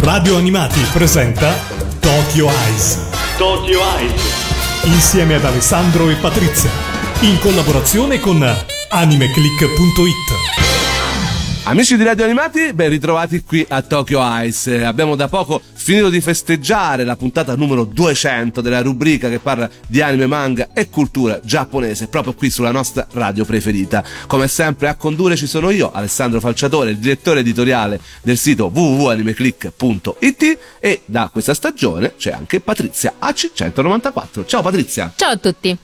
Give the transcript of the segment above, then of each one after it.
Radio Animati presenta Tokyo Eyes. Tokyo Eyes. Insieme ad Alessandro e Patrizia. In collaborazione con animeclick.it. Amici di Radio Animati, ben ritrovati qui a Tokyo Ice. Abbiamo da poco finito di festeggiare la puntata numero 200 della rubrica che parla di anime, manga e cultura giapponese, proprio qui sulla nostra radio preferita. Come sempre a condurre ci sono io, Alessandro Falciatore, il direttore editoriale del sito www.animeclick.it e da questa stagione c'è anche Patrizia AC194. Ciao Patrizia! Ciao a tutti!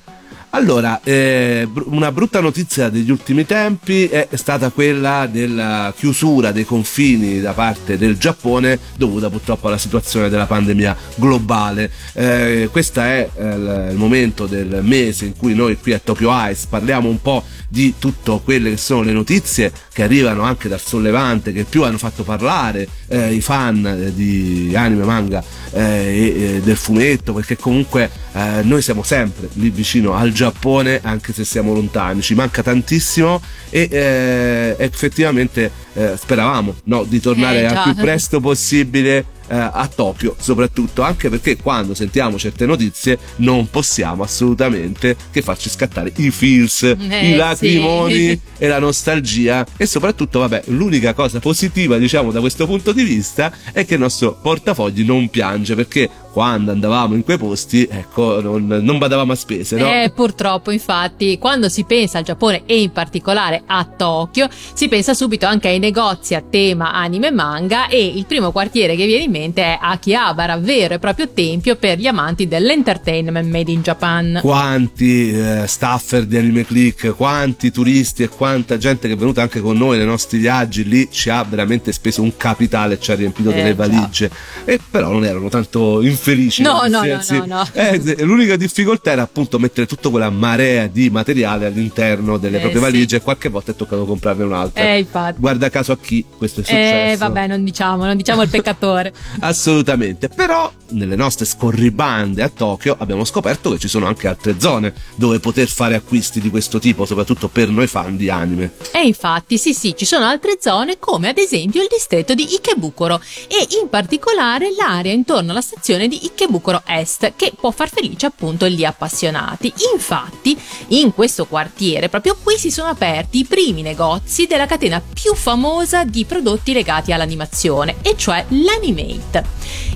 Allora, eh, una brutta notizia degli ultimi tempi è stata quella della chiusura dei confini da parte del Giappone dovuta purtroppo alla situazione della pandemia globale. Eh, questo è eh, il momento del mese in cui noi qui a Tokyo Ice parliamo un po' di tutte quelle che sono le notizie che arrivano anche dal sollevante, che più hanno fatto parlare eh, i fan di anime, manga eh, e del fumetto, perché comunque eh, noi siamo sempre lì vicino al Giappone anche se siamo lontani, ci manca tantissimo e eh, effettivamente eh, speravamo no, di tornare Eh, al più presto possibile eh, a Tokyo soprattutto anche perché quando sentiamo certe notizie non possiamo assolutamente che farci scattare i feels, Eh, i lacrimoni sì. e la nostalgia e soprattutto vabbè l'unica cosa positiva diciamo da questo punto di vista è che il nostro portafogli non piange perché quando andavamo in quei posti ecco non, non badavamo a spese no? Eh, purtroppo, infatti, quando si pensa al Giappone e in particolare a Tokyo, si pensa subito anche ai negozi a tema anime e manga e il primo quartiere che viene in mente è Akihabara, vero e proprio tempio per gli amanti dell'entertainment made in Japan. quanti eh, staffer di Anime Click, quanti turisti e quanta gente che è venuta anche con noi nei nostri viaggi lì ci ha veramente speso un capitale ci ha riempito Eh, delle valigie e però non erano tanto infelici No, questi, no, no, anzi, no, no. eh, l'unica difficoltà era appunto mettere tutta quella marea di materiale all'interno delle Eh, proprie valigie e qualche volta è toccato comprarne un'altra Eh, infatti. guarda caso a chi questo è successo Eh, vabbè, non diciamo, non diciamo il peccatore. Assolutamente, però nelle nostre scorribande a Tokyo abbiamo scoperto che ci sono anche altre zone dove poter fare acquisti di questo tipo, soprattutto per noi fan di anime. E infatti, sì, sì, ci sono altre zone come ad esempio il distretto di Ikebukuro e in particolare l'area intorno alla stazione di Ikebukuro Est che può far felice appunto gli appassionati. Infatti, in questo quartiere, proprio qui si sono aperti i primi negozi della catena più famosa di prodotti legati all'animazione, e cioè l'Animate.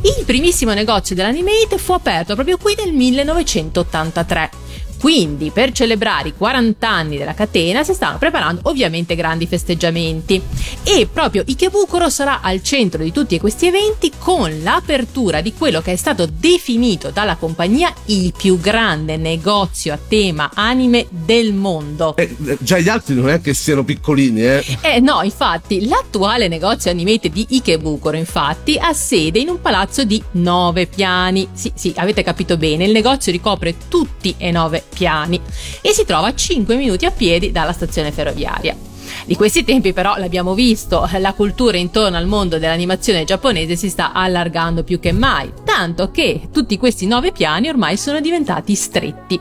Il primissimo negozio dell'Animate fu aperto proprio qui nel 1983. Quindi, per celebrare i 40 anni della catena, si stanno preparando ovviamente grandi festeggiamenti. E proprio Ikebukuro sarà al centro di tutti questi eventi con l'apertura di quello che è stato definito dalla compagnia il più grande negozio a tema anime del mondo. E eh, già gli altri non è che siano piccolini, eh. Eh no, infatti, l'attuale negozio animate di Ikebukuro, infatti, ha sede in un palazzo di nove piani. Sì, sì, avete capito bene, il negozio ricopre tutti e nove piani e si trova a 5 minuti a piedi dalla stazione ferroviaria. Di questi tempi però l'abbiamo visto, la cultura intorno al mondo dell'animazione giapponese si sta allargando più che mai, tanto che tutti questi nove piani ormai sono diventati stretti.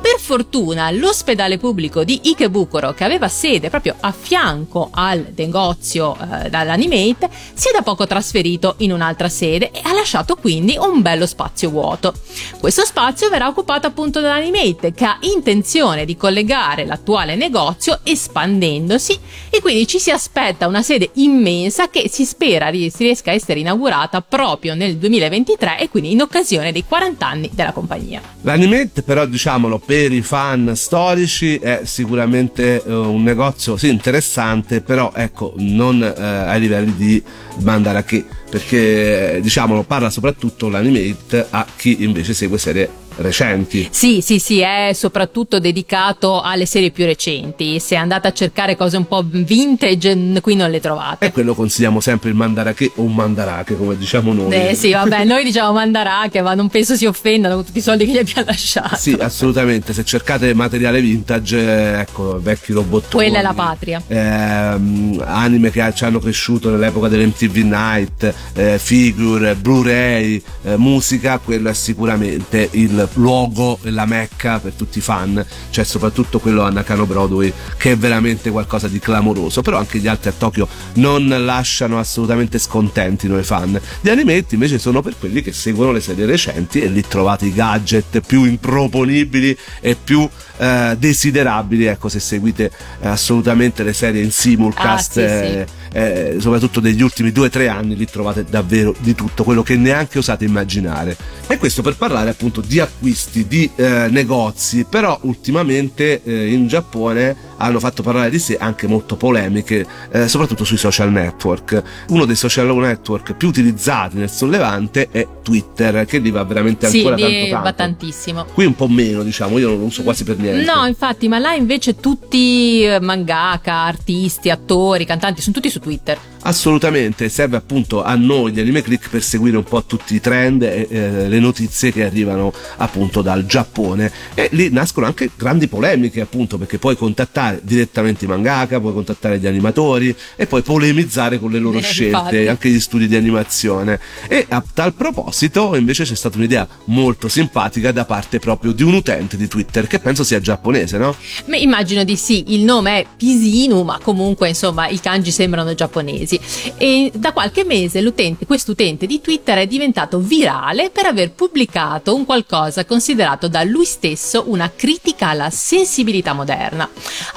Per fortuna l'ospedale pubblico di Ikebukuro, che aveva sede proprio a fianco al negozio eh, dall'Animate, si è da poco trasferito in un'altra sede e ha lasciato quindi un bello spazio vuoto. Questo spazio verrà occupato appunto dall'Animate, che ha intenzione di collegare l'attuale negozio espandendosi e quindi ci si aspetta una sede immensa che si spera riesca a essere inaugurata proprio nel 2023 e quindi in occasione dei 40 anni della compagnia. L'Animate però diciamolo per i fan storici è sicuramente eh, un negozio sì interessante però ecco non eh, ai livelli di Mandarake perché eh, diciamolo parla soprattutto l'Animate a chi invece segue serie recenti Sì, sì, sì, è soprattutto dedicato alle serie più recenti. Se andate a cercare cose un po' vintage, qui non le trovate. e quello consigliamo sempre il Mandarake o un Mandarake come diciamo noi Eh sì, vabbè, noi diciamo Mandarake, ma non penso si offendano con tutti i soldi che gli abbiamo lasciato. Sì, assolutamente. Se cercate materiale vintage, eh, ecco, vecchi robottoni. Quella è la patria. ehm, anime che ci hanno cresciuto nell'epoca dell'MTV Night, eh, figure, Blu-ray, eh, musica, quello è sicuramente il luogo, la mecca per tutti i fan, c'è soprattutto quello a Nakano Broadway che è veramente qualcosa di clamoroso, però anche gli altri a Tokyo non lasciano assolutamente scontenti noi fan. Gli animetti invece sono per quelli che seguono le serie recenti e lì trovate i gadget più improponibili e più eh, desiderabili, ecco se seguite eh, assolutamente le serie in simulcast. Ah, sì, eh, sì eh, soprattutto degli ultimi due o tre anni, lì trovate davvero di tutto quello che neanche osate immaginare. E questo per parlare appunto di acquisti, di eh, negozi, però ultimamente eh, in Giappone hanno fatto parlare di sé anche molto polemiche, eh, soprattutto sui social network. Uno dei social network più utilizzati nel sollevante è Twitter, che lì va veramente ancora sì, tanto, tanto. va tantissimo. Qui un po' meno, diciamo, io non lo uso quasi per niente. No, infatti, ma là invece tutti eh, mangaka, artisti, attori, cantanti, sono tutti su Twitter. Assolutamente, serve appunto a noi di Anime Click per seguire un po' tutti i trend e eh, le notizie che arrivano appunto dal Giappone e lì nascono anche grandi polemiche appunto perché puoi contattare direttamente i mangaka, puoi contattare gli animatori e poi polemizzare con le loro eh, scelte, infatti. anche gli studi di animazione e a tal proposito invece c'è stata un'idea molto simpatica da parte proprio di un utente di Twitter che penso sia giapponese, no? Beh, immagino di sì, il nome è Pisinu ma comunque insomma i kanji sembrano giapponesi e da qualche mese l'utente, quest'utente di Twitter è diventato virale per aver pubblicato un qualcosa considerato da lui stesso una critica alla sensibilità moderna.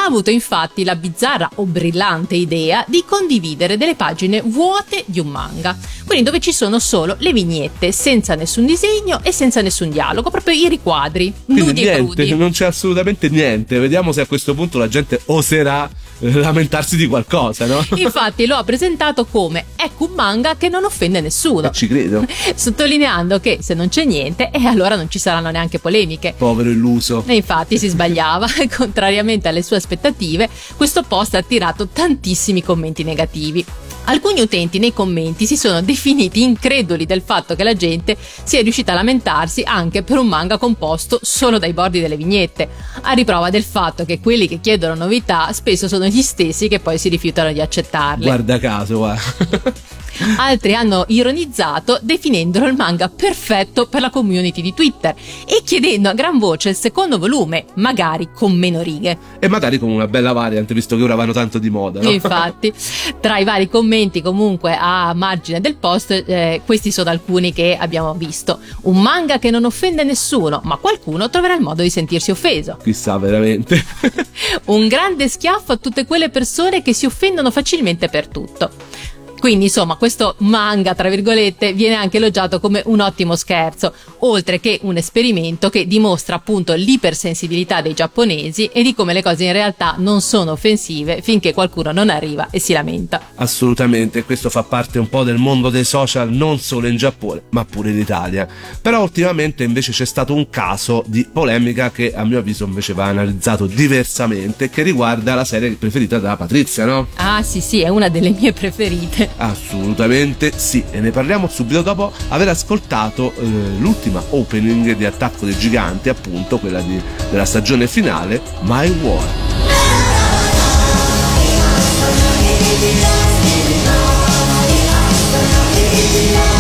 Ha avuto infatti la bizzarra o brillante idea di condividere delle pagine vuote di un manga, quindi dove ci sono solo le vignette senza nessun disegno e senza nessun dialogo, proprio i riquadri, Quindi nudi niente, e crudi. Non c'è assolutamente niente, vediamo se a questo punto la gente oserà lamentarsi di qualcosa, no? Infatti lo ha presentato come ecco un manga che non offende nessuno. Ci credo. Sottolineando che se non c'è niente, e allora non ci saranno neanche polemiche. Povero illuso. E infatti si sbagliava. Contrariamente alle sue aspettative, questo post ha attirato tantissimi commenti negativi. Alcuni utenti nei commenti si sono definiti increduli del fatto che la gente sia riuscita a lamentarsi anche per un manga composto solo dai bordi delle vignette, a riprova del fatto che quelli che chiedono novità spesso sono gli stessi che poi si rifiutano di accettarle. Guarda caso, guarda. Altri hanno ironizzato definendolo il manga perfetto per la community di Twitter e chiedendo a gran voce il secondo volume, magari con meno righe. E magari con una bella variante, visto che ora vanno tanto di moda. No? Infatti, tra i vari commenti comunque a margine del post, eh, questi sono alcuni che abbiamo visto. Un manga che non offende nessuno, ma qualcuno troverà il modo di sentirsi offeso. Chissà veramente. Un grande schiaffo a tutte quelle persone che si offendono facilmente per tutto. Quindi insomma questo manga, tra virgolette, viene anche elogiato come un ottimo scherzo, oltre che un esperimento che dimostra appunto l'ipersensibilità dei giapponesi e di come le cose in realtà non sono offensive finché qualcuno non arriva e si lamenta. Assolutamente, questo fa parte un po' del mondo dei social non solo in Giappone, ma pure in Italia. Però ultimamente invece c'è stato un caso di polemica che a mio avviso invece va analizzato diversamente che riguarda la serie preferita da Patrizia, no? Ah sì sì, è una delle mie preferite. Assolutamente sì, e ne parliamo subito dopo aver ascoltato eh, l'ultima opening di Attacco dei Giganti, appunto quella di, della stagione finale, My War. sorrow,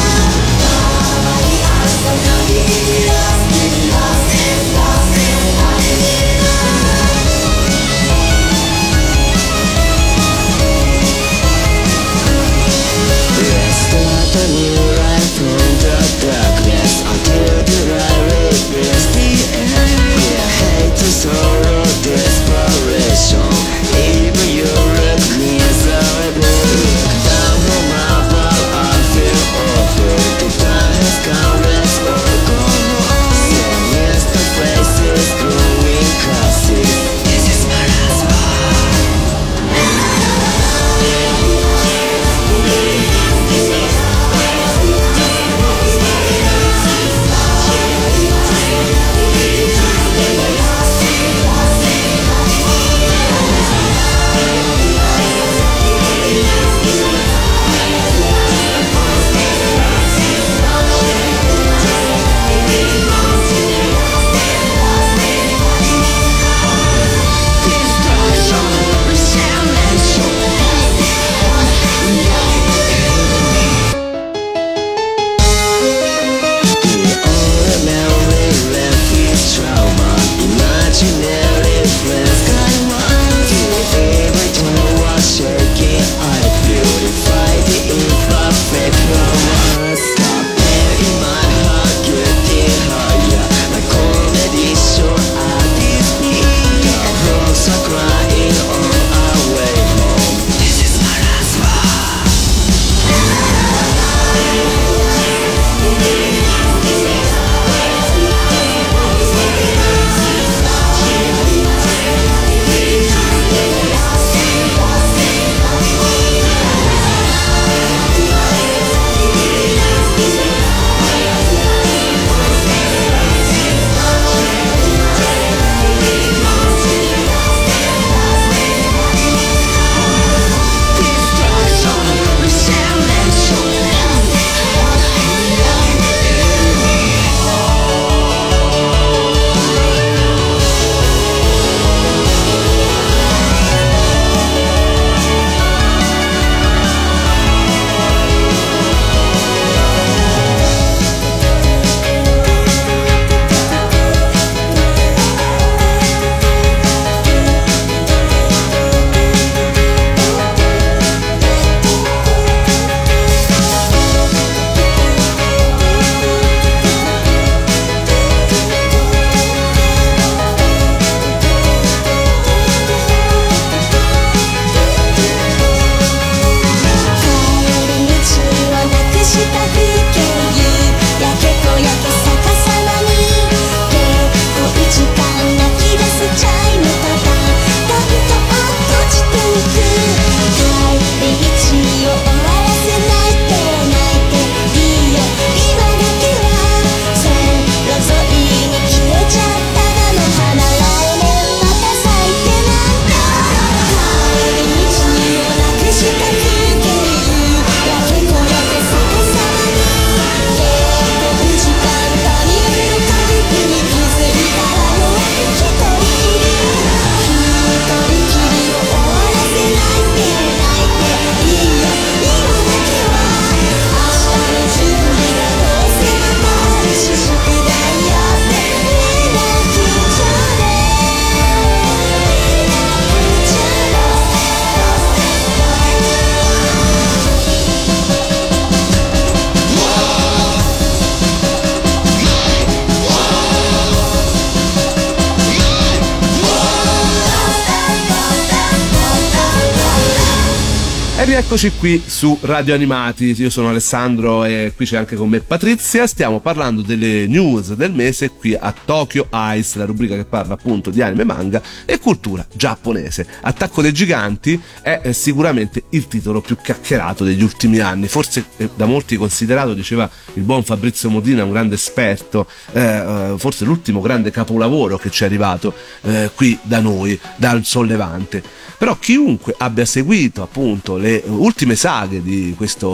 Rieccoci qui su Radio Animati, io sono Alessandro e qui c'è anche con me Patrizia, stiamo parlando delle news del mese qui a Tokyo Ice, la rubrica che parla appunto di anime, manga e cultura giapponese. Attacco dei giganti è sicuramente il titolo più chiacchierato degli ultimi anni, forse da molti considerato, diceva il buon Fabrizio Modina, un grande esperto, eh, eh, forse l'ultimo grande capolavoro che ci è arrivato eh, qui da noi, dal sollevante. Però chiunque abbia seguito appunto le ultime saghe di questa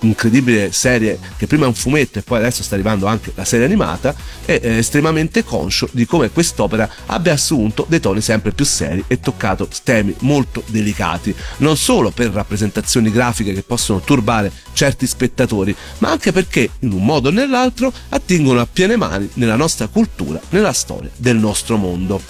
incredibile serie che prima è un fumetto e poi adesso sta arrivando anche la serie animata, è estremamente conscio di come quest'opera abbia assunto dei toni sempre più seri e toccato temi molto delicati, non solo per rappresentazioni grafiche che possono turbare certi spettatori, ma anche perché in un modo o nell'altro attingono a piene mani nella nostra cultura, nella storia del nostro mondo.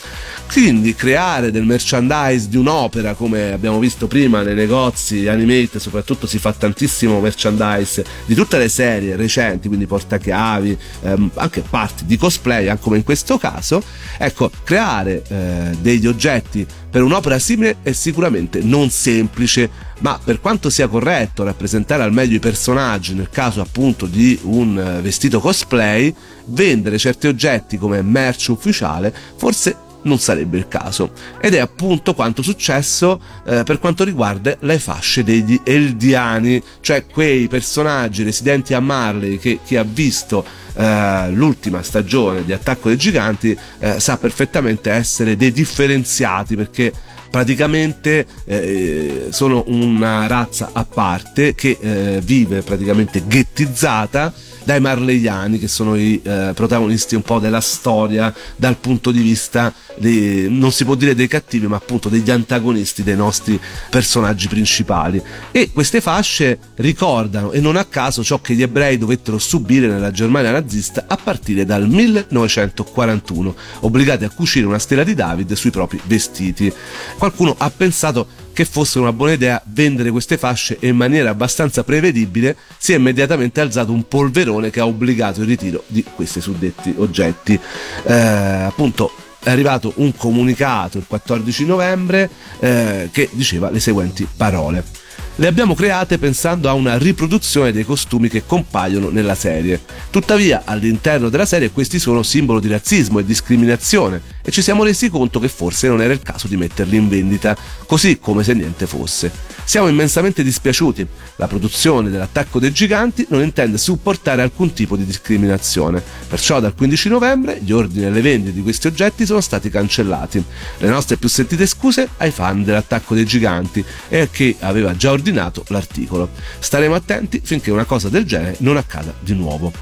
Quindi creare del merchandise di un'opera, come abbiamo visto prima nei negozi animate, soprattutto si fa tantissimo merchandise di tutte le serie recenti, quindi portachiavi, ehm, anche parti di cosplay, anche come in questo caso. Ecco, creare eh, degli oggetti per un'opera simile è sicuramente non semplice, ma per quanto sia corretto rappresentare al meglio i personaggi nel caso appunto di un eh, vestito cosplay, vendere certi oggetti come merce ufficiale forse non sarebbe il caso. Ed è appunto quanto successo eh, per quanto riguarda le fasce degli Eldiani, cioè quei personaggi residenti a Marley che chi ha visto eh, l'ultima stagione di Attacco dei Giganti eh, sa perfettamente essere dei differenziati perché praticamente eh, sono una razza a parte che eh, vive praticamente ghettizzata dai marleiani che sono i eh, protagonisti un po' della storia dal punto di vista di, non si può dire dei cattivi ma appunto degli antagonisti dei nostri personaggi principali. E queste fasce ricordano e non a caso ciò che gli ebrei dovettero subire nella Germania nazista a partire dal 1941 obbligati a cucire una stella di David sui propri vestiti. Qualcuno ha pensato che fosse una buona idea vendere queste fasce e in maniera abbastanza prevedibile si è immediatamente alzato un polverone che ha obbligato il ritiro di questi suddetti oggetti. Eh, appunto è arrivato un comunicato il 14 novembre eh, che diceva le seguenti parole. Le abbiamo create pensando a una riproduzione dei costumi che compaiono nella serie. Tuttavia, all'interno della serie questi sono simbolo di razzismo e discriminazione e ci siamo resi conto che forse non era il caso di metterli in vendita, così come se niente fosse. Siamo immensamente dispiaciuti. La produzione dell'attacco dei giganti non intende supportare alcun tipo di discriminazione. Perciò dal 15 novembre gli ordini e le vendite di questi oggetti sono stati cancellati. Le nostre più sentite scuse ai fan dell'attacco dei giganti e a chi aveva già ordinato l'articolo. Staremo attenti finché una cosa del genere non accada di nuovo.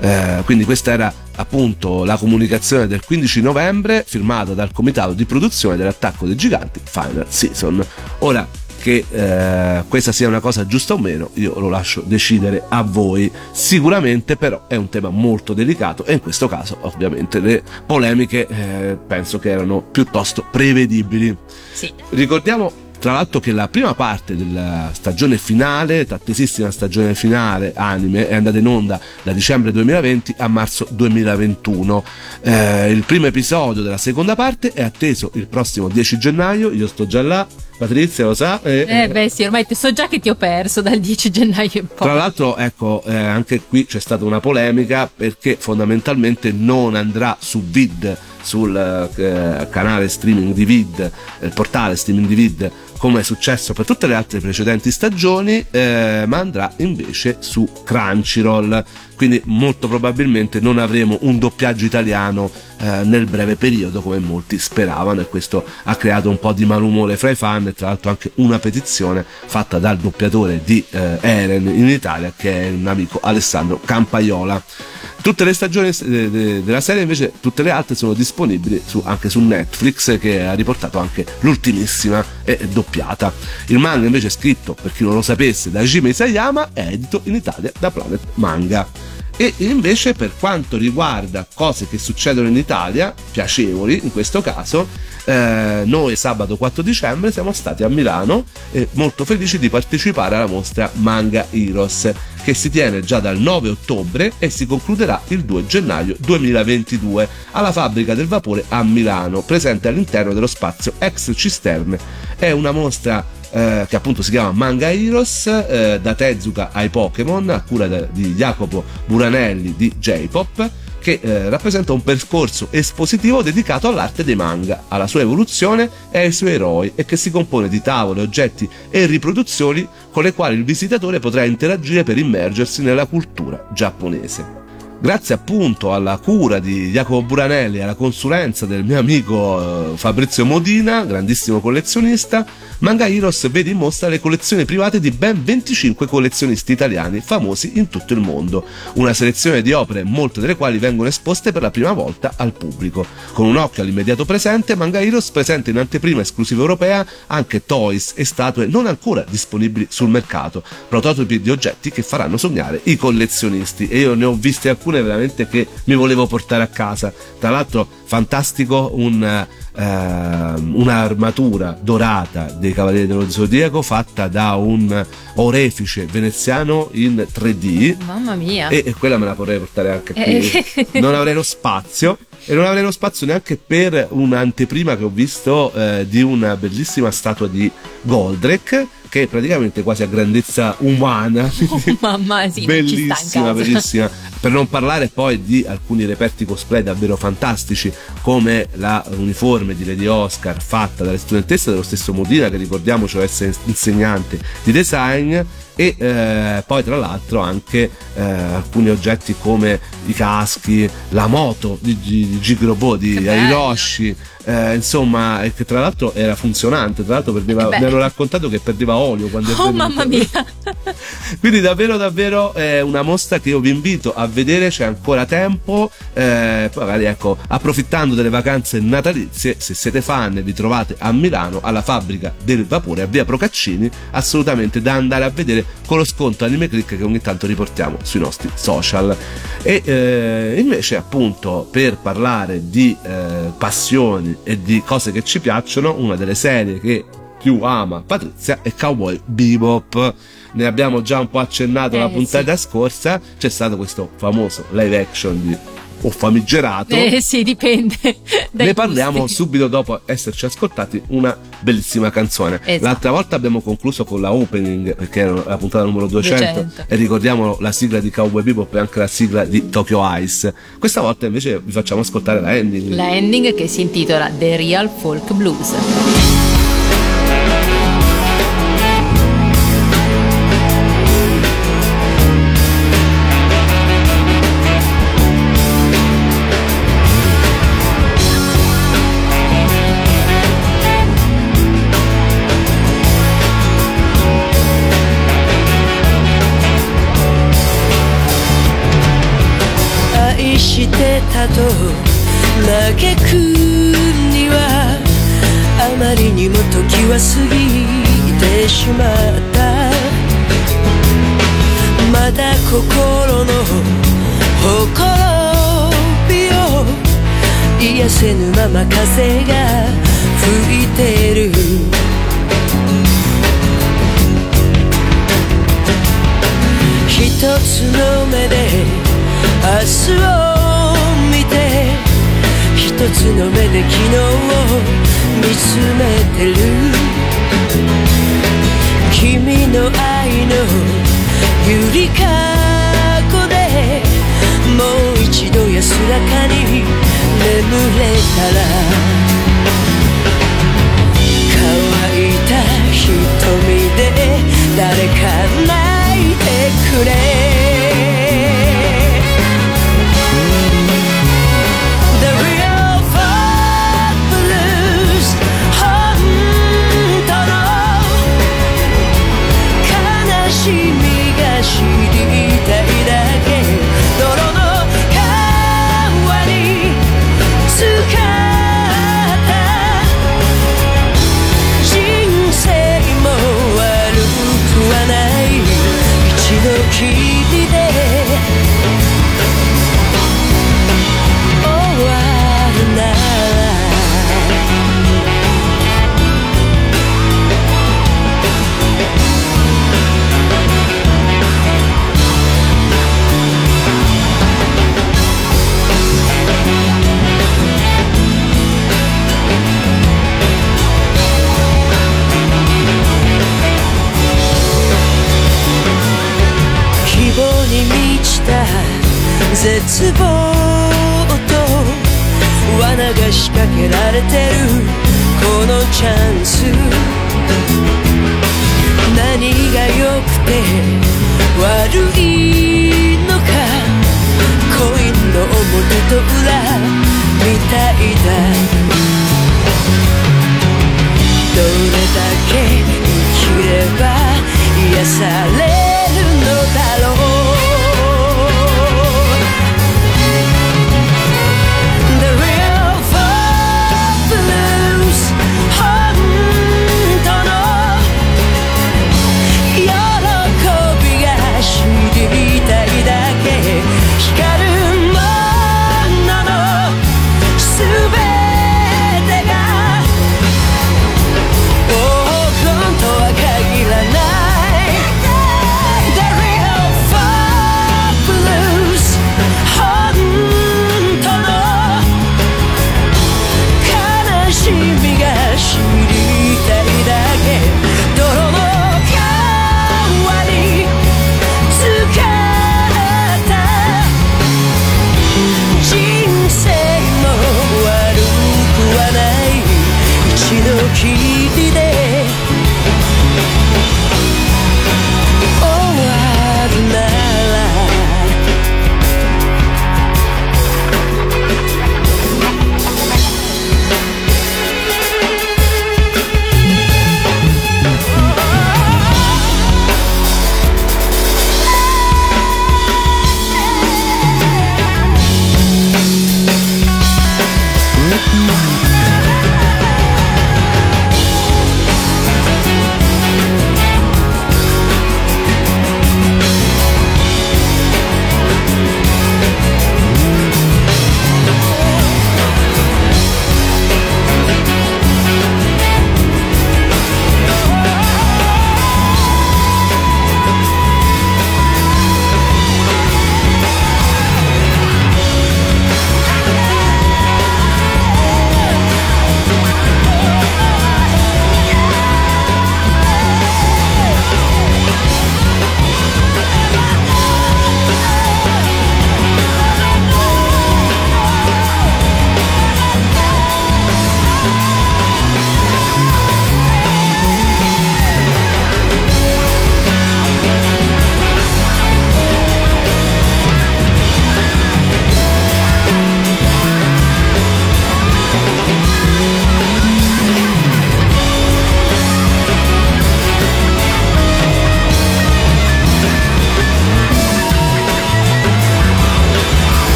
Eh, quindi questa era appunto la comunicazione del 15 novembre firmata dal comitato di produzione dell'attacco dei giganti Final Season. Ora che eh, questa sia una cosa giusta o meno, io lo lascio decidere a voi. Sicuramente però è un tema molto delicato e in questo caso ovviamente le polemiche eh, penso che erano piuttosto prevedibili. Sì. Ricordiamo tra l'altro che la prima parte della stagione finale, attesissima stagione finale anime, è andata in onda da dicembre 2020 a marzo 2021. Eh, il primo episodio della seconda parte è atteso il prossimo 10 gennaio, io sto già là, Patrizia lo sa. E, eh beh sì, ormai so già che ti ho perso dal 10 gennaio in poi. Tra l'altro, ecco, eh, anche qui c'è stata una polemica perché fondamentalmente non andrà su vid sul eh, canale streaming di vid, il portale streaming di vid come è successo per tutte le altre precedenti stagioni, eh, ma andrà invece su Crunchyroll. Quindi molto probabilmente non avremo un doppiaggio italiano eh, nel breve periodo come molti speravano e questo ha creato un po' di malumore fra i fan e tra l'altro anche una petizione fatta dal doppiatore di eh, Eren in Italia che è un amico Alessandro Campaiola. Tutte le stagioni eh, della serie invece, tutte le altre sono disponibili su, anche su Netflix che ha riportato anche l'ultimissima e doppiata. Il manga invece è scritto, per chi non lo sapesse, da Jime Isayama è edito in Italia da Planet Manga. E invece per quanto riguarda cose che succedono in Italia, piacevoli in questo caso, eh, noi sabato 4 dicembre siamo stati a Milano e molto felici di partecipare alla mostra Manga Heroes che si tiene già dal 9 ottobre e si concluderà il 2 gennaio 2022 alla fabbrica del vapore a Milano, presente all'interno dello spazio ex cisterne. È una mostra eh, che appunto si chiama Manga Heroes, eh, da Tezuka ai Pokémon, a cura di Jacopo Buranelli di J-Pop che eh, rappresenta un percorso espositivo dedicato all'arte dei manga, alla sua evoluzione e ai suoi eroi e che si compone di tavole, oggetti e riproduzioni con le quali il visitatore potrà interagire per immergersi nella cultura giapponese grazie appunto alla cura di Jacopo Buranelli e alla consulenza del mio amico eh, Fabrizio Modina, grandissimo collezionista, Manga Heroes vede in mostra le collezioni private di ben 25 collezionisti italiani famosi in tutto il mondo, una selezione di opere molte delle quali vengono esposte per la prima volta al pubblico. Con un occhio all'immediato presente, Manga Heroes presenta in anteprima esclusiva europea anche toys e statue non ancora disponibili sul mercato, prototipi di oggetti che faranno sognare i collezionisti e io ne ho viste alcune alcune veramente che mi volevo portare a casa. Tra l'altro, fantastico un, eh, un'armatura dorata dei Cavalieri dello Zodiaco fatta da un orefice veneziano in 3D. Mamma mia! E, e quella me la vorrei portare anche qui. non avrei lo spazio e non avrei lo spazio neanche per un'anteprima che ho visto eh, di una bellissima statua di Goldrake che è praticamente quasi a grandezza umana. Oh, mamma, sì, bellissima, bellissima. Per non parlare poi di alcuni reperti cosplay davvero fantastici, come la uniforme di Lady Oscar fatta dalle studentesse dello stesso Modina, che ricordiamoci essere insegnante di design, e eh, poi tra l'altro anche eh, alcuni oggetti come i caschi, la moto di, di, di Gigrobo di Hiroshi eh, insomma, che tra l'altro era funzionante. Tra l'altro perdeva, mi hanno raccontato che perdeva olio quando è Oh, venuto. mamma mia! Quindi, davvero, davvero è una mostra che io vi invito a vedere. C'è ancora tempo. Eh, magari, ecco, approfittando delle vacanze natalizie, se siete fan vi trovate a Milano, alla fabbrica del vapore a via Procaccini, assolutamente da andare a vedere con lo sconto Anime Click che ogni tanto riportiamo sui nostri social. E eh, invece, appunto, per parlare di eh, passioni e di cose che ci piacciono, una delle serie che più ama Patrizia è Cowboy Bebop. Ne abbiamo già un po' accennato eh, la puntata sì. scorsa, c'è stato questo famoso live action di o famigerato. Eh sì, dipende. Ne parliamo gusti. subito dopo esserci ascoltati una bellissima canzone. Esatto. L'altra volta abbiamo concluso con la opening, perché era la puntata numero 200, 200. e ricordiamo la sigla di Cowboy Bebop e anche la sigla di Tokyo Ice. Questa volta invece vi facciamo ascoltare la ending. La ending che si intitola The Real Folk Blues. してたと。嘆くにはあまりにも時は過ぎてしまった。まだ心のほころびを癒せぬまま風が吹いてる。一つの目での目で昨日を見つめてる君の愛のゆりかごでもう一度安らかに眠れたら乾いた瞳で誰か泣いてくれ翅膀。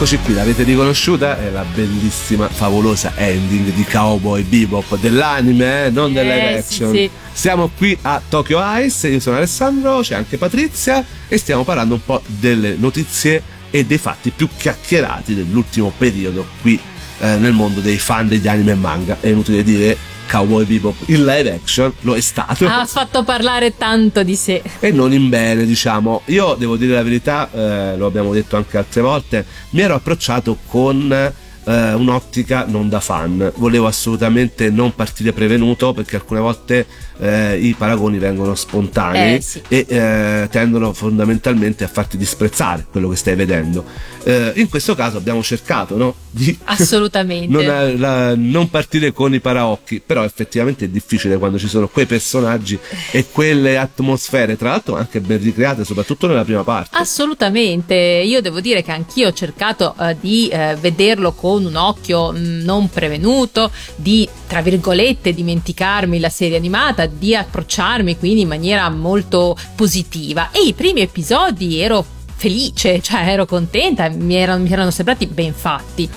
E rieccoci qui, l'avete riconosciuta? È la bellissima, favolosa ending di Cowboy Bebop dell'anime, eh? non della Eh, action. sì, sì. Siamo qui a Tokyo Ice, io sono Alessandro, c'è anche Patrizia e stiamo parlando un po' delle notizie e dei fatti più chiacchierati dell'ultimo periodo qui eh, nel mondo dei fan degli anime e manga. È inutile dire Cowboy Bebop in live action, lo è stato. Ha fatto parlare tanto di sé. e non in bene, diciamo. Io devo dire la verità, eh, lo abbiamo detto anche altre volte, mi ero approcciato con eh, un'ottica non da fan. Volevo assolutamente non partire prevenuto perché alcune volte eh, i paragoni vengono spontanei Eh, sì. e eh, tendono fondamentalmente a farti disprezzare quello che stai vedendo. Eh, in questo caso abbiamo cercato no, di Assolutamente. non, eh, la- non partire con i paraocchi, però effettivamente è difficile quando ci sono quei personaggi e quelle atmosfere, tra l'altro anche ben ricreate, soprattutto nella prima parte. Assolutamente, io devo dire che anch'io ho cercato eh, di eh, vederlo con un occhio mh, non prevenuto, di tra virgolette dimenticarmi la serie animata, di approcciarmi quindi in maniera molto positiva e i primi episodi ero felice, cioè ero contenta, mi erano, mi erano sembrati ben fatti.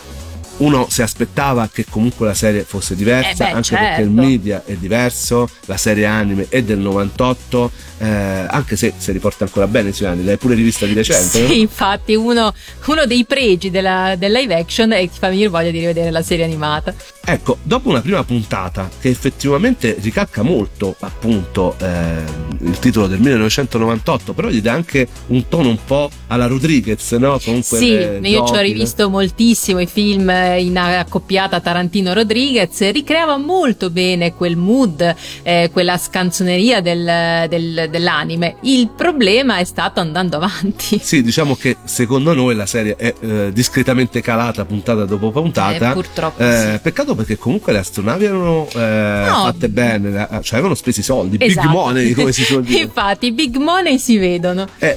Uno si aspettava che comunque la serie fosse diversa, Eh beh, anche certo. perché il media è diverso, la serie anime è del 98, eh, anche se si riporta ancora bene i suoi anni, l'hai pure rivista di recente. no? Sì, infatti uno, uno dei pregi della, del live action è che ti fa venire voglia di rivedere la serie animata. Ecco, dopo una prima puntata che effettivamente ricalca molto appunto eh, il titolo del 1998, però gli dà anche un tono un po' alla Rodriguez, no? Comunque Sì, eh, io ci ho rivisto moltissimo i film eh, in accoppiata Tarantino Rodriguez ricreava molto bene quel mood, eh, quella scanzoneria del, del, dell'anime. Il problema è stato andando avanti. Sì, diciamo che secondo noi la serie è eh, discretamente calata puntata dopo puntata. Eh, purtroppo. Eh, sì. Peccato perché comunque le astronavi erano No. fatte bene, cioè avevano speso i soldi, big Esatto. money come si suol dire. Infatti, i big money si vedono. E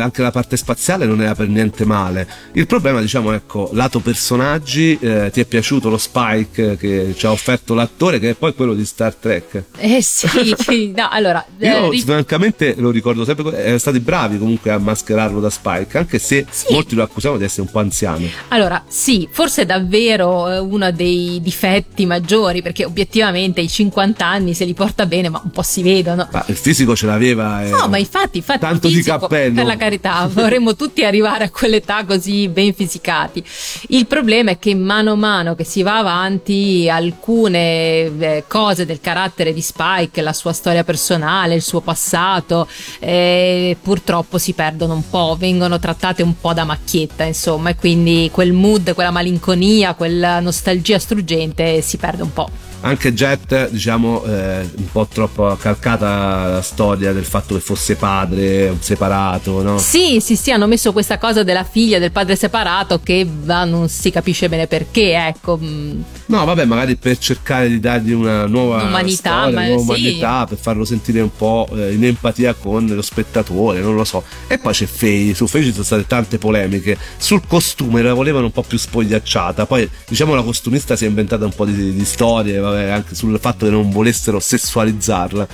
anche la parte spaziale non era per niente male. Il problema, diciamo, ecco, lato personaggi, eh, ti è piaciuto lo Spike che ci ha offerto l'attore, che è poi quello di Star Trek. Eh sì, sì, no, allora, eh, Io ri- francamente lo ricordo sempre, erano stati bravi comunque a mascherarlo da Spike, anche se Sì. molti lo accusavano di essere un po' anziano. Allora, sì, forse è davvero eh, uno dei difetti maggiori, perché obiettivamente i 50 anni se li porta bene, ma un po' si vedono. Ma il fisico ce l'aveva. e- No, ma infatti, infatti Tanto di fisico, cappello. Per la carità, vorremmo tutti arrivare a quell'età così ben fisicati. Il problema è che mano a mano che si va avanti, alcune eh, cose del carattere di Spike, la sua storia personale, il suo passato, eh, purtroppo si perdono un po', vengono trattate un po' da macchietta, insomma, e quindi quel mood, quella malinconia, quella nostalgia struggente si perde un po'. Anche Jet, diciamo, eh, un po' troppo calcata la storia del fatto che fosse padre, separato, no? Sì, sì, sì, hanno messo questa cosa della figlia del padre separato che va, non si capisce bene perché, ecco. mm. No, vabbè, magari per cercare di dargli una nuova Umanità, storia, ma una sì. umanità, per farlo sentire un po' eh, in empatia con lo spettatore, non lo so. E poi c'è Faye, su Faye ci sono state tante polemiche. Sul costume la volevano un po' più spogliacciata, poi diciamo la costumista si è inventata un po' di, di storie, vabbè, anche sul fatto che non volessero sessualizzarla.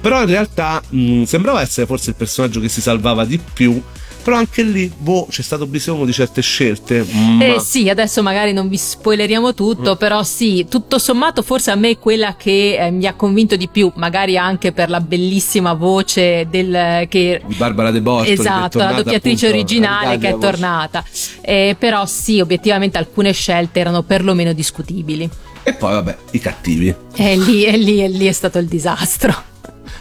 Però in realtà mh, sembrava essere forse il personaggio che si salvava di più. Però anche lì, boh, c'è stato bisogno di certe scelte. Ma... Eh sì, adesso magari non vi spoileriamo tutto, Mm. però sì, tutto sommato forse a me è quella che eh, mi ha convinto di più, magari anche per la bellissima voce del che di Barbara De Bortoli Esatto, la doppiatrice appunto, originale che è tornata. Eh, però sì, obiettivamente alcune scelte erano perlomeno discutibili. E poi, vabbè, i cattivi. E lì, e lì, e lì è stato il disastro.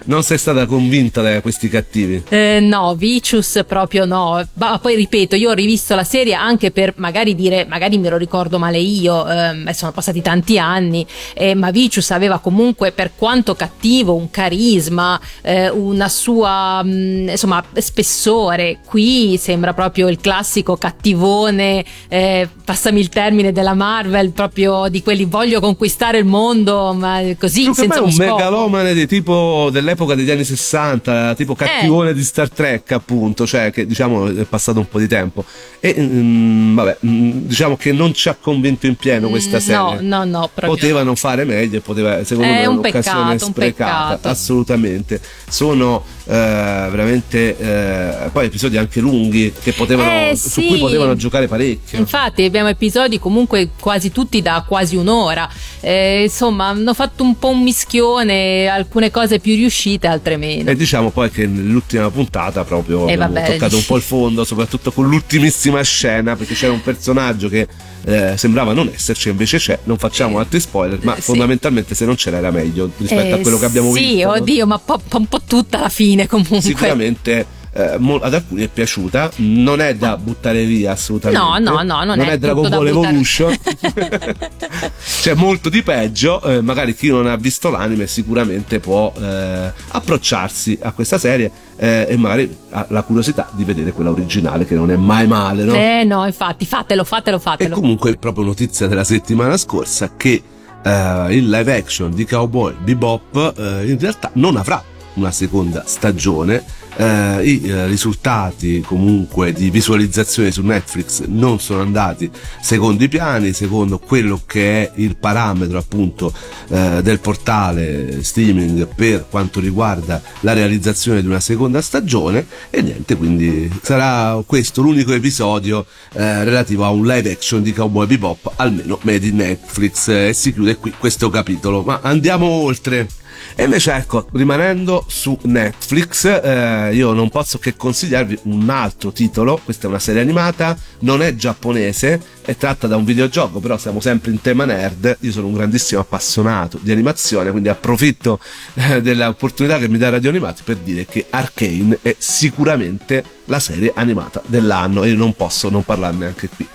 Non sei stata convinta da questi cattivi? Eh, no, Vicious proprio no. Ma poi ripeto, io ho rivisto la serie anche per magari dire, magari me lo ricordo male io, ehm, sono passati tanti anni, eh, ma Vicious aveva comunque, per quanto cattivo, un carisma, eh, una sua, mh, insomma, spessore. Qui sembra proprio il classico cattivone, eh, passami il termine della Marvel, proprio di quelli voglio conquistare il mondo, ma così che senza un scopo. megalomane di tipo dell'epoca degli anni 60, tipo Eh. cattivone di Star Trek, appunto, cioè che diciamo è passato un po' di tempo. E mm, vabbè, mm, diciamo che non ci ha convinto in pieno questa Mm, serie. No, no, no, proprio Potevano fare meglio e poteva, secondo È me, è un un'occasione peccato, un sprecata. peccato. Assolutamente. Sono eh, veramente eh, poi episodi anche lunghi che potevano, Eh, su sì. cui potevano giocare parecchio. Infatti abbiamo episodi comunque quasi tutti da quasi un'ora, Eh, insomma hanno fatto un po' un mischione, alcune cose più riuscite, altre meno. E diciamo poi che nell'ultima puntata proprio Eh, vabbè. toccato un po' il fondo, soprattutto con l'ultimissima scena, perché c'era un personaggio che eh, sembrava non esserci, invece c'è. Non facciamo altri spoiler, ma Eh, sì. fondamentalmente se non c'era era meglio rispetto a Eh, quello che abbiamo sì, visto. no? oddio, ma po- po- un po' tutta alla fine comunque. Sicuramente eh, ad alcuni è piaciuta, non è da buttare via assolutamente. No, no, no, non è Dragon tutto da Ball Evolution. C'è molto di peggio, eh, magari chi non ha visto l'anime sicuramente può eh, approcciarsi a questa serie eh, e magari ha la curiosità di vedere quella originale che non è mai male, no? Eh no, infatti, fatelo, fatelo, E fatelo. comunque è proprio notizia della settimana scorsa che eh, il live action di Cowboy Bebop eh, in realtà non avrà una seconda stagione. Eh, I eh, risultati comunque di visualizzazione su Netflix non sono andati secondo i piani, secondo quello che è il parametro appunto eh, del portale streaming per quanto riguarda la realizzazione di una seconda stagione e niente, quindi sarà questo l'unico episodio eh, relativo a un live action di Cowboy Bebop, almeno made in Netflix eh, e si chiude qui questo capitolo. Ma andiamo oltre. E invece ecco, rimanendo su Netflix, eh, io non posso che consigliarvi un altro titolo, questa è una serie animata, non è giapponese, è tratta da un videogioco, però siamo sempre in tema nerd, io sono un grandissimo appassionato di animazione, quindi approfitto eh, dell'opportunità che mi dà Radio Animati per dire che Arcane è sicuramente la serie animata dell'anno. E non posso non parlarne anche qui.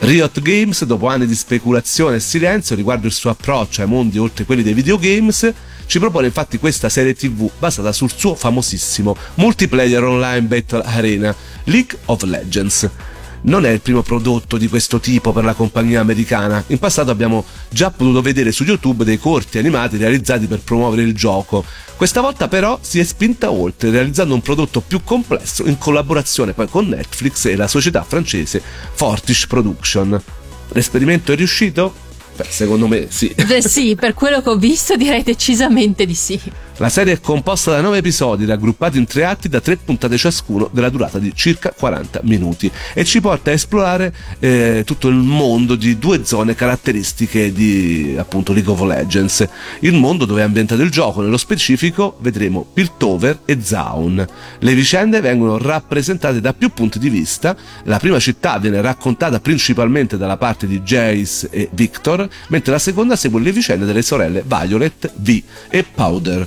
Riot Games, dopo anni di speculazione e silenzio riguardo il suo approccio ai mondi oltre quelli dei videogames, ci propone infatti questa serie tv basata sul suo famosissimo multiplayer online battle arena League of Legends non è il primo prodotto di questo tipo per la compagnia americana. In passato abbiamo già potuto vedere su YouTube dei corti animati realizzati per promuovere il gioco. Questa volta però si è spinta oltre, realizzando un prodotto più complesso in collaborazione poi con Netflix e la società francese Fortish Production. L'esperimento è riuscito? Beh, secondo me sì. Beh, sì, per quello che ho visto direi decisamente di sì. La serie è composta da nove episodi raggruppati in tre atti da tre puntate ciascuno della durata di circa 40 minuti e ci porta a esplorare eh, tutto il mondo di due zone caratteristiche di appunto League of Legends. Il mondo dove è ambientato il gioco, nello specifico vedremo Piltover e Zaun. Le vicende vengono rappresentate da più punti di vista. La prima città viene raccontata principalmente dalla parte di Jace e Victor, mentre la seconda segue le vicende delle sorelle Violet, V e Powder.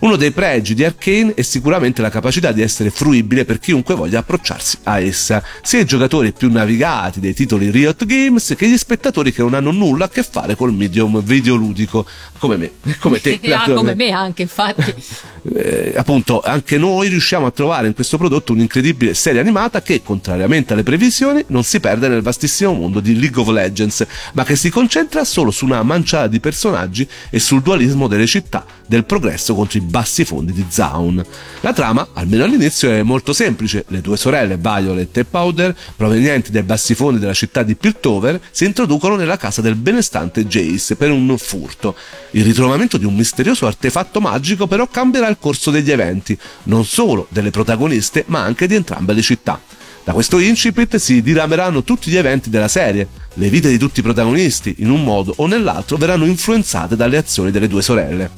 Uno dei pregi di Arkane è sicuramente la capacità di essere fruibile per chiunque voglia approcciarsi a essa, sia i giocatori più navigati dei titoli Riot Games che gli spettatori che non hanno nulla a che fare col medium videoludico, come me, come te. ah, come me anche, infatti. eh, appunto, anche noi riusciamo a trovare in questo prodotto un'incredibile serie animata che, contrariamente alle previsioni, non si perde nel vastissimo mondo di League of Legends, ma che si concentra solo su una manciata di personaggi e sul dualismo delle città, del progresso contro i bassi fondi di Zaun. La trama, almeno all'inizio, è molto semplice. Le due sorelle, Violet e Powder, provenienti dai bassi fondi della città di Piltover, si introducono nella casa del benestante Jace per un furto. Il ritrovamento di un misterioso artefatto magico però cambierà il corso degli eventi, non solo delle protagoniste, ma anche di entrambe le città. Da questo incipit si dirameranno tutti gli eventi della serie. Le vite di tutti i protagonisti, in un modo o nell'altro, verranno influenzate dalle azioni delle due sorelle.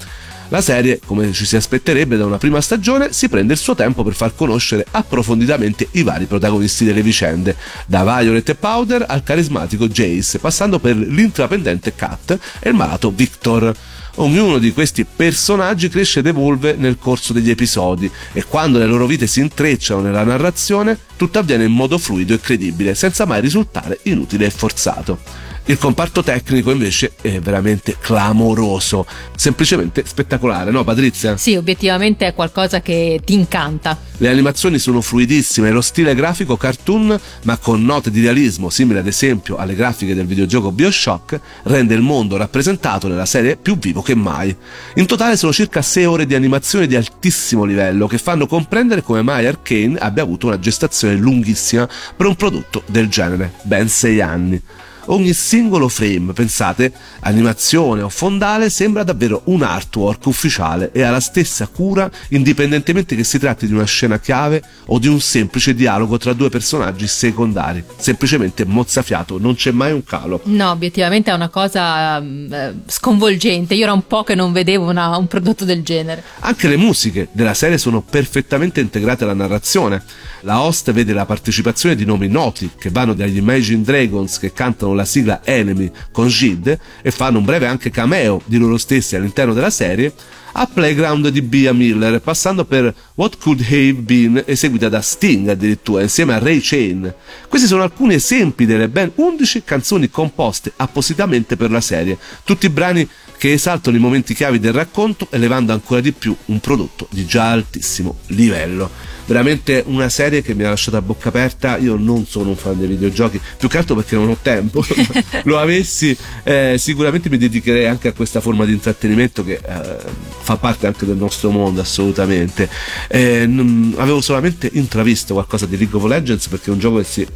La serie, come ci si aspetterebbe da una prima stagione, si prende il suo tempo per far conoscere approfonditamente i vari protagonisti delle vicende, da Violet e Powder al carismatico Jace, passando per l'intraprendente Kat e il malato Victor. Ognuno di questi personaggi cresce ed evolve nel corso degli episodi e quando le loro vite si intrecciano nella narrazione, tutto avviene in modo fluido e credibile, senza mai risultare inutile e forzato. Il comparto tecnico invece è veramente clamoroso, semplicemente spettacolare, no Patrizia? Sì, obiettivamente è qualcosa che ti incanta. Le animazioni sono fluidissime, lo stile grafico cartoon, ma con note di realismo, simile ad esempio alle grafiche del videogioco Bioshock, rende il mondo rappresentato nella serie più vivo che mai. In totale sono circa 6 ore di animazione di altissimo livello che fanno comprendere come mai Arkane abbia avuto una gestazione lunghissima per un prodotto del genere, ben 6 anni. Ogni singolo frame, pensate, animazione o fondale, sembra davvero un artwork ufficiale e ha la stessa cura indipendentemente che si tratti di una scena chiave o di un semplice dialogo tra due personaggi secondari. Semplicemente mozzafiato, non c'è mai un calo. No, obiettivamente è una cosa eh, sconvolgente. Io era un po' che non vedevo una, un prodotto del genere. Anche le musiche della serie sono perfettamente integrate alla narrazione. La host vede la partecipazione di nomi noti che vanno dagli Imagine Dragons che cantano la sigla Enemy con Jid e fanno un breve anche cameo di loro stessi all'interno della serie a Playground di Bia Miller, passando per What Could Have Been, eseguita da Sting addirittura, insieme a Ray Chain. Questi sono alcuni esempi delle ben 11 canzoni composte appositamente per la serie, tutti brani che esaltano i momenti chiavi del racconto, elevando ancora di più un prodotto di già altissimo livello veramente una serie che mi ha lasciato a bocca aperta. Io non sono un fan dei videogiochi, più che altro perché non ho tempo. Lo avessi, eh, sicuramente mi dedicherei anche a questa forma di intrattenimento che eh, fa parte anche del nostro mondo, assolutamente. Eh, non, avevo solamente intravisto qualcosa di League of Legends perché è un gioco che si,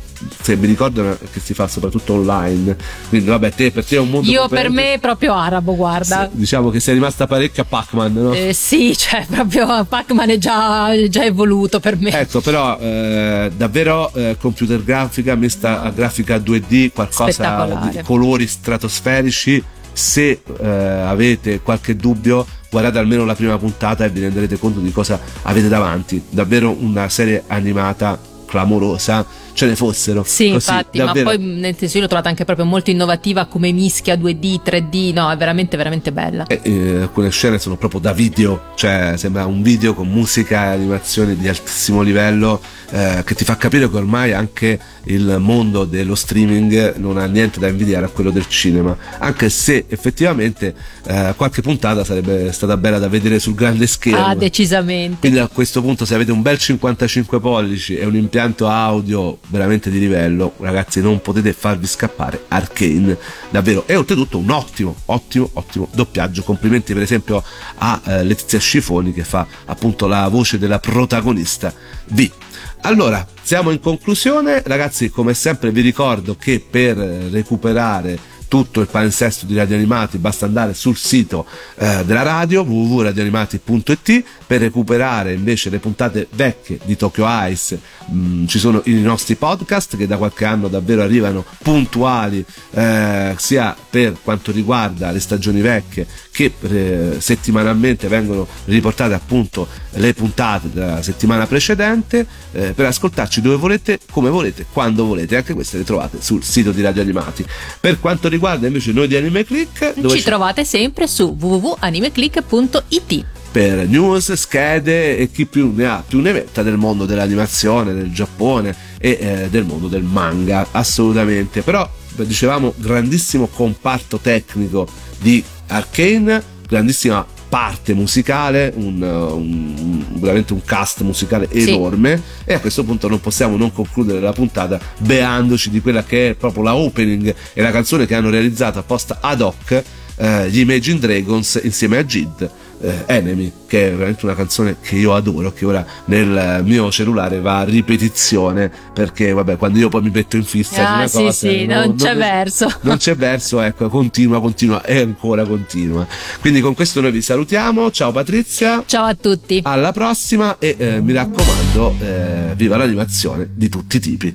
se mi ricordo che si fa soprattutto online. Quindi, vabbè, te, per te è un mondo. Io per me è proprio arabo, guarda. Sì, diciamo che sei rimasta parecchio a Pac-Man, no? Eh, sì, cioè, proprio Pac-Man è già, già evoluto per me. Ecco, però eh, davvero eh, computer grafica mista a grafica 2D, qualcosa di colori stratosferici. Se eh, avete qualche dubbio, guardate almeno la prima puntata e vi renderete conto di cosa avete davanti. Davvero una serie animata clamorosa ce ne fossero. Sì, Così, infatti, davvero. ma poi nel senso io l'ho trovata anche proprio molto innovativa come mischia 2D, 3D, no, è veramente veramente bella. E, eh, alcune scene sono proprio da video, cioè sembra un video con musica e animazioni di altissimo livello eh, che ti fa capire che ormai anche il mondo dello streaming non ha niente da invidiare a quello del cinema, anche se effettivamente eh, qualche puntata sarebbe stata bella da vedere sul grande schermo. Ah, decisamente. Quindi a questo punto se avete un bel 55 pollici e un impianto audio veramente di livello, ragazzi non potete farvi scappare Arcane, davvero. E oltretutto un ottimo, ottimo, ottimo doppiaggio. Complimenti per esempio a eh, Letizia Scifoni che fa appunto la voce della protagonista V. Allora, siamo in conclusione, ragazzi, come sempre vi ricordo che per recuperare tutto il palinsesto di Radio Animati basta andare sul sito eh, della radio www.radioanimati.it per recuperare invece le puntate vecchie di Tokyo Ice mh, ci sono i nostri podcast che da qualche anno davvero arrivano puntuali eh, sia per quanto riguarda le stagioni vecchie che eh, settimanalmente vengono riportate appunto le puntate della settimana precedente eh, per ascoltarci dove volete, come volete, quando volete. Anche queste le trovate sul sito di Radio Animati. Per quanto riguarda invece noi di Anime Click, dove Ci trovate sempre su www.animeclick.it. per news, schede e chi più ne ha più ne metta del mondo dell'animazione, del Giappone e eh, del mondo del manga, assolutamente. Però dicevamo grandissimo comparto tecnico di Arcane, grandissima parte musicale, un, un- veramente un cast musicale Sì. enorme e a questo punto non possiamo non concludere la puntata beandoci di quella che è proprio la opening e la canzone che hanno realizzato apposta ad hoc eh, gli Imagine Dragons insieme a Jid eh, Enemy che è veramente una canzone che io adoro che ora nel mio cellulare va a ripetizione perché vabbè quando io poi mi metto in fissa Ah, una sì, cosa sì, non c'è verso. non c'è verso ecco continua continua e ancora continua. Quindi con questo noi vi salutiamo. Ciao Patrizia. Ciao a tutti. alla prossima e eh, mi raccomando eh, viva l'animazione di tutti i tipi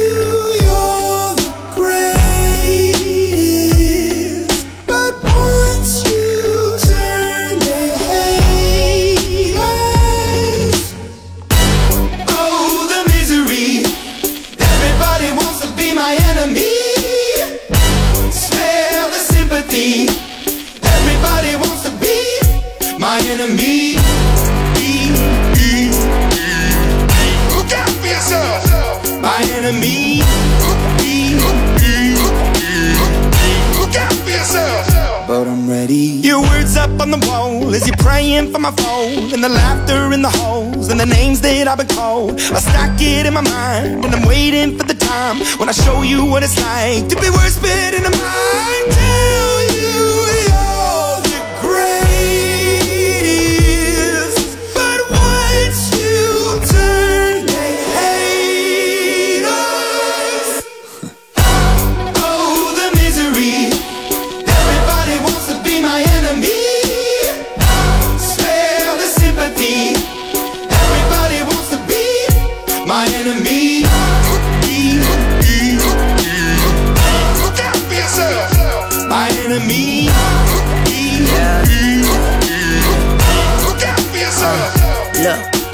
I've been called. I stack it in my mind and I'm waiting for the time when I show you what it's like to be worse fit in the mind. Tell Look,